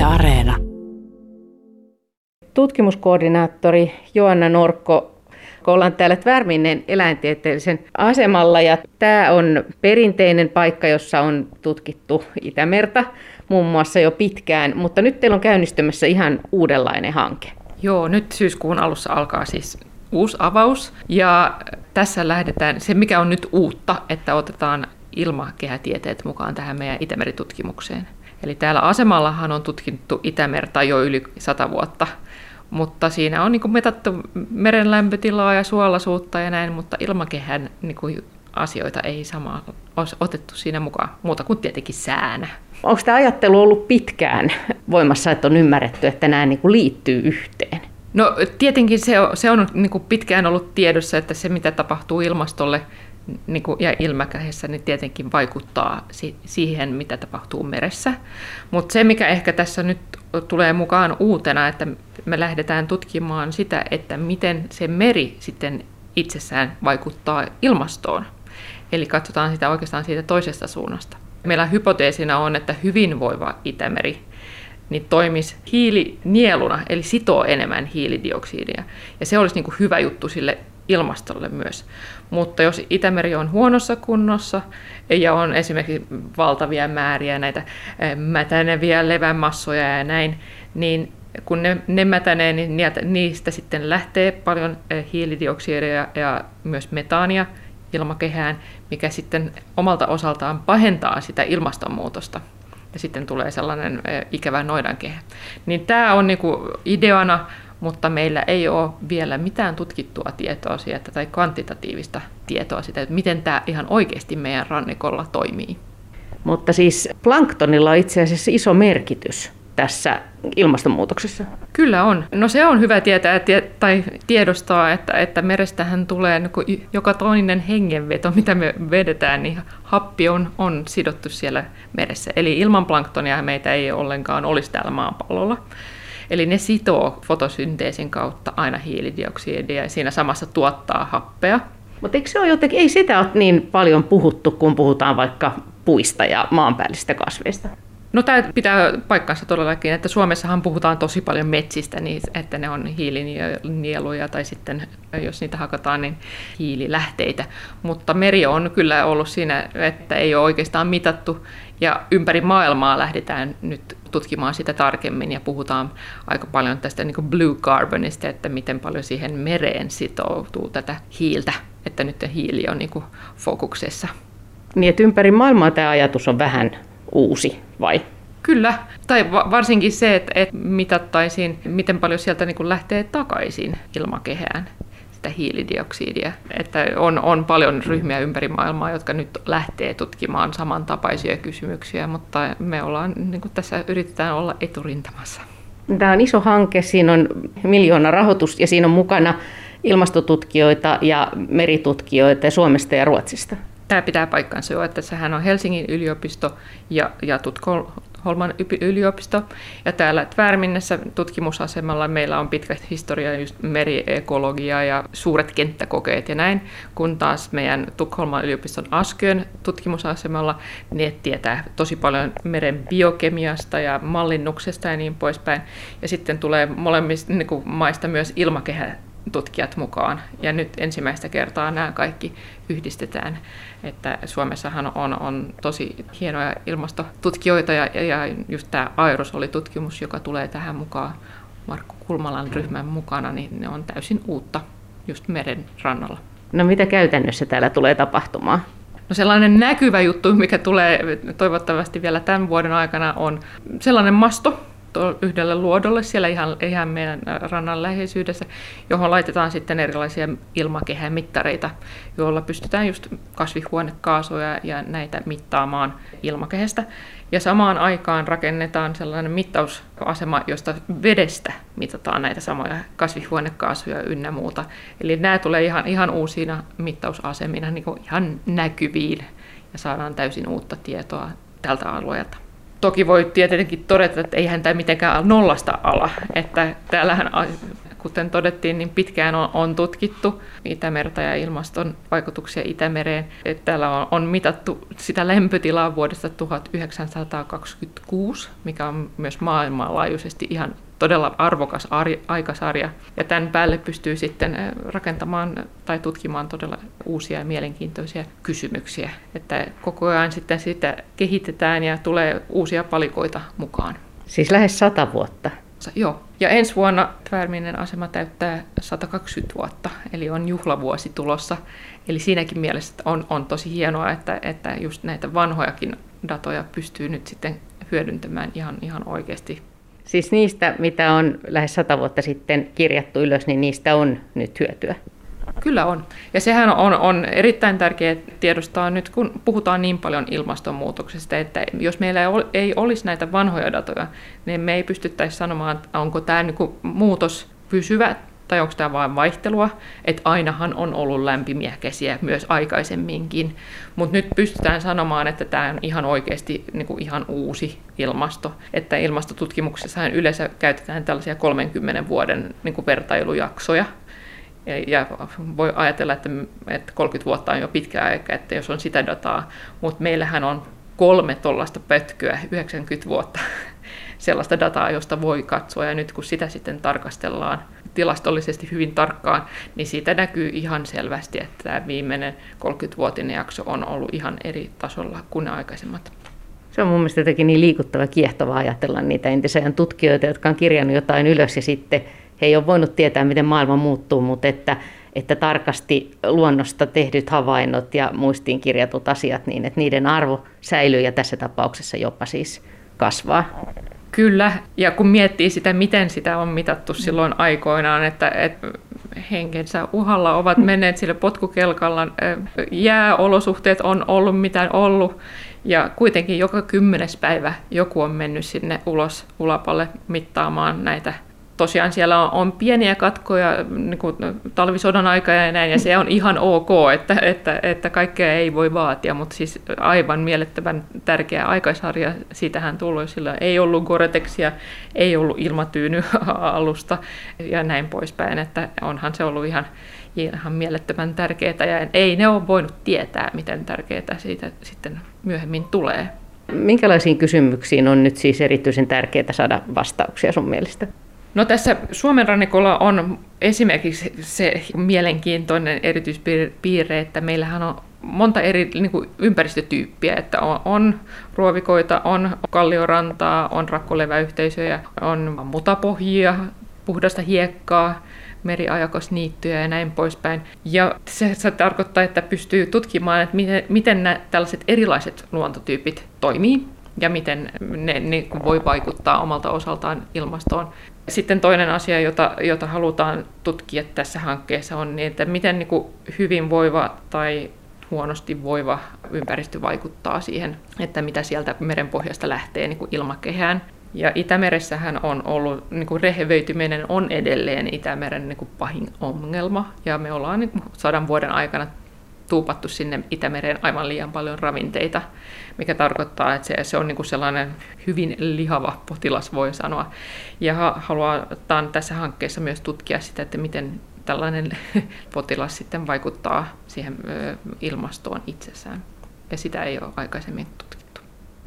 Yle Areena. Tutkimuskoordinaattori Joanna Norkko kun ollaan täällä Tvärminen eläintieteellisen asemalla ja tämä on perinteinen paikka, jossa on tutkittu Itämerta muun muassa jo pitkään, mutta nyt teillä on käynnistymässä ihan uudenlainen hanke. Joo, nyt syyskuun alussa alkaa siis uusi avaus ja tässä lähdetään, se mikä on nyt uutta, että otetaan ilmakehätieteet mukaan tähän meidän Itämeritutkimukseen. Eli täällä asemallahan on tutkittu Itämerta jo yli sata vuotta, mutta siinä on niin kuin mitattu meren lämpötilaa ja suolaisuutta ja näin, mutta ilmakehän niin kuin asioita ei samaa otettu siinä mukaan, muuta kuin tietenkin säänä. Onko tämä ajattelu ollut pitkään voimassa, että on ymmärretty, että nämä niin kuin liittyy yhteen? No tietenkin se on, se on niin kuin pitkään ollut tiedossa, että se mitä tapahtuu ilmastolle niin kuin, ja ilmakähessä, niin tietenkin vaikuttaa si- siihen, mitä tapahtuu meressä. Mutta se, mikä ehkä tässä nyt tulee mukaan uutena, että me lähdetään tutkimaan sitä, että miten se meri sitten itsessään vaikuttaa ilmastoon. Eli katsotaan sitä oikeastaan siitä toisesta suunnasta. Meillä hypoteesina on, että hyvinvoiva Itämeri niin toimisi hiilinieluna, eli sitoo enemmän hiilidioksidia. Ja se olisi niin kuin hyvä juttu sille ilmastolle myös. Mutta jos Itämeri on huonossa kunnossa ja on esimerkiksi valtavia määriä näitä eh, mätäneviä levämassoja ja näin, niin kun ne, ne mätänee, niin niistä sitten lähtee paljon eh, hiilidioksidia ja myös metaania ilmakehään, mikä sitten omalta osaltaan pahentaa sitä ilmastonmuutosta. Ja sitten tulee sellainen eh, ikävä noidankehä. Niin tämä on niinku ideana mutta meillä ei ole vielä mitään tutkittua tietoa siitä tai kvantitatiivista tietoa siitä, että miten tämä ihan oikeasti meidän rannikolla toimii. Mutta siis planktonilla on itse asiassa iso merkitys tässä ilmastonmuutoksessa? Kyllä on. No se on hyvä tietää tai tiedostaa, että, että merestähän tulee niin joka toinen hengenveto, mitä me vedetään, niin happi on, on sidottu siellä meressä. Eli ilman planktonia meitä ei ollenkaan olisi täällä maapallolla. Eli ne sitoo fotosynteesin kautta aina hiilidioksidia ja siinä samassa tuottaa happea. Mutta eikö se ole jotenkin, ei sitä ole niin paljon puhuttu, kun puhutaan vaikka puista ja maanpäällisistä kasveista? No tämä pitää paikkansa todellakin, että Suomessahan puhutaan tosi paljon metsistä, niin että ne on hiilinieluja tai sitten jos niitä hakataan, niin hiililähteitä. Mutta meri on kyllä ollut siinä, että ei ole oikeastaan mitattu ja ympäri maailmaa lähdetään nyt tutkimaan sitä tarkemmin ja puhutaan aika paljon tästä niin blue carbonista, että miten paljon siihen mereen sitoutuu tätä hiiltä, että nyt hiili on niin fokuksessa. Niin, että ympäri maailmaa tämä ajatus on vähän uusi, vai? Kyllä, tai varsinkin se, että, että mitattaisiin, miten paljon sieltä niin lähtee takaisin ilmakehään sitä hiilidioksidia. Että on, on paljon ryhmiä ympäri maailmaa, jotka nyt lähtee tutkimaan samantapaisia kysymyksiä, mutta me ollaan, niin kuin tässä yritetään olla eturintamassa. Tämä on iso hanke, siinä on miljoona rahoitus ja siinä on mukana ilmastotutkijoita ja meritutkijoita Suomesta ja Ruotsista. Tämä pitää paikkansa jo, että sehän on Helsingin yliopisto ja, ja Holman yliopisto. Ja täällä Tvärminnessä tutkimusasemalla meillä on pitkä historia just meriekologia ja suuret kenttäkokeet ja näin, kun taas meidän Tukholman yliopiston Askön tutkimusasemalla ne tietää tosi paljon meren biokemiasta ja mallinnuksesta ja niin poispäin. Ja sitten tulee molemmista niin maista myös ilmakehä tutkijat mukaan. Ja nyt ensimmäistä kertaa nämä kaikki yhdistetään. Että Suomessahan on, on tosi hienoja ilmastotutkijoita ja, ja just tämä aerosolitutkimus, joka tulee tähän mukaan Markku Kulmalan ryhmän mukana, niin ne on täysin uutta just meren rannalla. No mitä käytännössä täällä tulee tapahtumaan? No sellainen näkyvä juttu, mikä tulee toivottavasti vielä tämän vuoden aikana, on sellainen masto, yhdelle luodolle siellä ihan, ihan meidän rannan läheisyydessä, johon laitetaan sitten erilaisia ilmakehämittareita, joilla pystytään just kasvihuonekaasuja ja näitä mittaamaan ilmakehästä. Ja samaan aikaan rakennetaan sellainen mittausasema, josta vedestä mitataan näitä samoja kasvihuonekaasuja ynnä muuta. Eli nämä tulee ihan, ihan uusina mittausasemina niin ihan näkyviin ja saadaan täysin uutta tietoa tältä alueelta. Toki voi tietenkin todeta, että eihän tämä mitenkään nollasta ala, että täällähän kuten todettiin, niin pitkään on, on tutkittu Itämerta ja ilmaston vaikutuksia Itämereen. Et täällä on, on mitattu sitä lämpötilaa vuodesta 1926, mikä on myös maailmanlaajuisesti ihan todella arvokas aikasarja. Ja tämän päälle pystyy sitten rakentamaan tai tutkimaan todella uusia ja mielenkiintoisia kysymyksiä. Että koko ajan sitten sitä kehitetään ja tulee uusia palikoita mukaan. Siis lähes sata vuotta. Joo, ja ensi vuonna Tvärminen asema täyttää 120 vuotta, eli on juhlavuosi tulossa. Eli siinäkin mielessä on, on tosi hienoa, että, että just näitä vanhojakin datoja pystyy nyt sitten hyödyntämään ihan, ihan oikeasti. Siis niistä, mitä on lähes sata vuotta sitten kirjattu ylös, niin niistä on nyt hyötyä. Kyllä on. Ja sehän on, on erittäin tärkeää tiedostaa nyt, kun puhutaan niin paljon ilmastonmuutoksesta, että jos meillä ei olisi näitä vanhoja datoja, niin me ei pystyttäisi sanomaan, että onko tämä niin muutos pysyvä tai onko tämä vain vaihtelua, että ainahan on ollut lämpimiä kesiä myös aikaisemminkin, mutta nyt pystytään sanomaan, että tämä on ihan oikeasti niin kuin ihan uusi ilmasto, että ilmastotutkimuksessa yleensä käytetään tällaisia 30 vuoden niin kuin vertailujaksoja, ja voi ajatella, että, että 30 vuotta on jo pitkä aika, että jos on sitä dataa, mutta meillähän on kolme tuollaista pötkyä, 90 vuotta sellaista dataa, josta voi katsoa, ja nyt kun sitä sitten tarkastellaan tilastollisesti hyvin tarkkaan, niin siitä näkyy ihan selvästi, että tämä viimeinen 30-vuotinen jakso on ollut ihan eri tasolla kuin aikaisemmat. Se on mun mielestä jotenkin niin liikuttava kiehtova ajatella niitä entisen tutkijoita, jotka on kirjannut jotain ylös ja sitten he ei ole voinut tietää, miten maailma muuttuu, mutta että, että tarkasti luonnosta tehdyt havainnot ja muistiin kirjatut asiat, niin että niiden arvo säilyy ja tässä tapauksessa jopa siis kasvaa. Kyllä, ja kun miettii sitä, miten sitä on mitattu silloin aikoinaan, että, että henkensä uhalla ovat menneet sille potkukelkalla, jääolosuhteet on ollut mitä ollut, ja kuitenkin joka kymmenes päivä joku on mennyt sinne ulos ulapalle mittaamaan näitä tosiaan siellä on, on pieniä katkoja niin kuin talvisodan aika ja näin, ja se on ihan ok, että, että, että kaikkea ei voi vaatia, mutta siis aivan mielettömän tärkeä aikaisarja, siitähän tullut, sillä ei ollut Goretexia, ei ollut ilmatyyny-alusta ja näin poispäin, että onhan se ollut ihan, ihan mielettömän tärkeää, ja ei ne ole voinut tietää, miten tärkeää siitä sitten myöhemmin tulee. Minkälaisiin kysymyksiin on nyt siis erityisen tärkeää saada vastauksia sun mielestä? No tässä Suomen rannikolla on esimerkiksi se mielenkiintoinen erityispiirre, että meillähän on monta eri niin kuin ympäristötyyppiä, että on, on ruovikoita, on kalliorantaa, on rakkoleväyhteisöjä, on mutapohjia, puhdasta hiekkaa, meriajakosniittyjä ja näin poispäin. Ja se, se tarkoittaa, että pystyy tutkimaan, että miten, miten nämä tällaiset erilaiset luontotyypit toimii ja miten ne, ne voi vaikuttaa omalta osaltaan ilmastoon. Sitten toinen asia, jota, jota halutaan tutkia tässä hankkeessa on, niin, että miten niin kuin hyvinvoiva tai huonosti voiva ympäristö vaikuttaa siihen, että mitä sieltä merenpohjasta lähtee niin kuin ilmakehään. Ja Itämeressähän on ollut, niin kuin rehevöityminen on edelleen Itämeren niin kuin pahin ongelma, ja me ollaan niin kuin sadan vuoden aikana tuupattu sinne Itämereen aivan liian paljon ravinteita, mikä tarkoittaa, että se, se on niin kuin sellainen hyvin lihava potilas, voi sanoa. Ja halutaan tässä hankkeessa myös tutkia sitä, että miten tällainen potilas sitten vaikuttaa siihen ilmastoon itsessään. Ja sitä ei ole aikaisemmin tutkittu.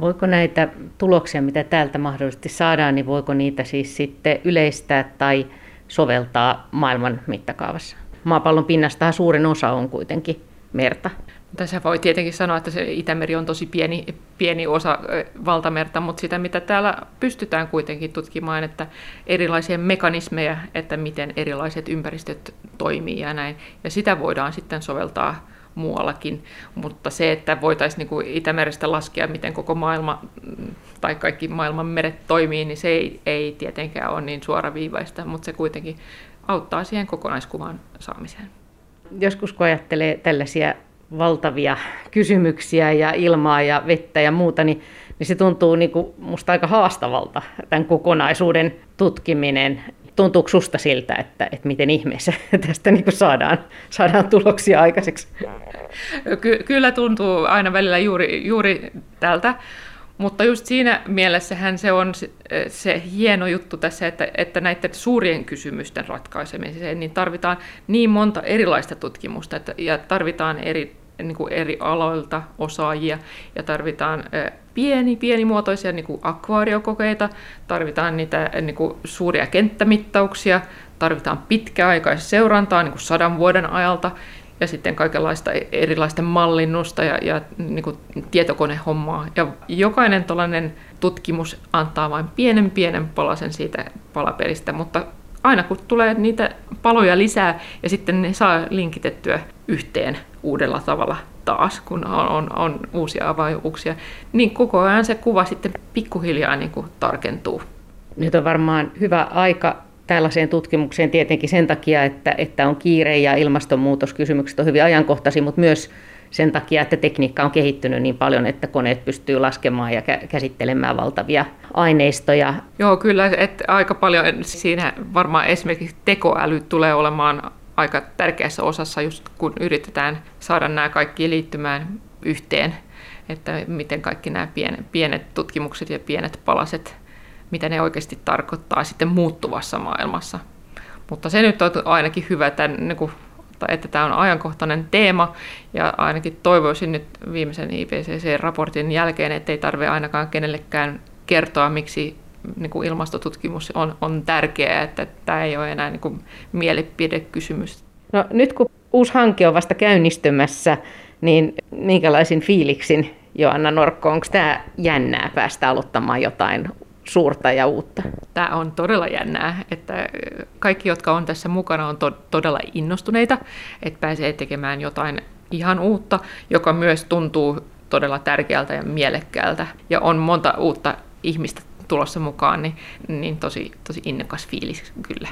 Voiko näitä tuloksia, mitä täältä mahdollisesti saadaan, niin voiko niitä siis sitten yleistää tai soveltaa maailman mittakaavassa? Maapallon pinnastahan suurin osa on kuitenkin merta. Tässä voi tietenkin sanoa, että se Itämeri on tosi pieni, pieni osa valtamerta, mutta sitä mitä täällä pystytään kuitenkin tutkimaan, että erilaisia mekanismeja, että miten erilaiset ympäristöt toimii ja näin. Ja sitä voidaan sitten soveltaa muuallakin, mutta se, että voitaisiin niin Itämerestä laskea, miten koko maailma tai kaikki maailman meret toimii, niin se ei, ei tietenkään ole niin suoraviivaista, mutta se kuitenkin auttaa siihen kokonaiskuvan saamiseen joskus kun ajattelee tällaisia valtavia kysymyksiä ja ilmaa ja vettä ja muuta, niin, niin se tuntuu niin kuin musta aika haastavalta, tämän kokonaisuuden tutkiminen. Tuntuuko susta siltä, että, että miten ihmeessä tästä niin kuin saadaan, saadaan tuloksia aikaiseksi? Ky- kyllä tuntuu aina välillä juuri, juuri tältä, Mutta just siinä mielessähän se on se hieno juttu tässä, että, että näiden suurien kysymysten ratkaisemiseen niin tarvitaan niin monta erilaista tutkimusta että, ja tarvitaan eri, niin kuin eri aloilta osaajia ja tarvitaan pieni, pienimuotoisia niin kuin akvaariokokeita, tarvitaan niitä niin kuin suuria kenttämittauksia, tarvitaan pitkäaikaista seurantaa niin kuin sadan vuoden ajalta ja sitten kaikenlaista e-, erilaista mallinnusta ja, ja niin kuin tietokonehommaa. Ja jokainen tällainen tutkimus antaa vain pienen pienen palasen siitä palapelistä, mutta aina kun tulee niitä paloja lisää ja sitten ne saa linkitettyä yhteen uudella tavalla taas, kun on, on, on uusia avauksia, niin koko ajan se kuva sitten pikkuhiljaa niin kuin tarkentuu. Nyt on varmaan hyvä aika tällaiseen tutkimukseen tietenkin sen takia, että, että on kiire ja ilmastonmuutoskysymykset on hyvin ajankohtaisia, mutta myös sen takia, että tekniikka on kehittynyt niin paljon, että koneet pystyy laskemaan ja käsittelemään valtavia aineistoja. Joo, kyllä, että aika paljon siinä varmaan esimerkiksi tekoäly tulee olemaan aika tärkeässä osassa, just kun yritetään saada nämä kaikki liittymään yhteen, että miten kaikki nämä pienet, pienet tutkimukset ja pienet palaset mitä ne oikeasti tarkoittaa sitten muuttuvassa maailmassa. Mutta se nyt on ainakin hyvä, että, niin kuin, että tämä on ajankohtainen teema, ja ainakin toivoisin nyt viimeisen IPCC-raportin jälkeen, että ei tarvitse ainakaan kenellekään kertoa, miksi niin kuin ilmastotutkimus on, on tärkeää, että tämä ei ole enää niin kuin mielipidekysymys. No, nyt kun uusi hanke on vasta käynnistymässä, niin minkälaisin fiiliksin Joanna Norkko, onko tämä jännää päästä aloittamaan jotain suurta ja uutta. Tämä on todella jännää, että kaikki, jotka on tässä mukana, on to- todella innostuneita, että pääsee tekemään jotain ihan uutta, joka myös tuntuu todella tärkeältä ja mielekkäältä. Ja on monta uutta ihmistä tulossa mukaan, niin, niin tosi, tosi innokas fiilis kyllä.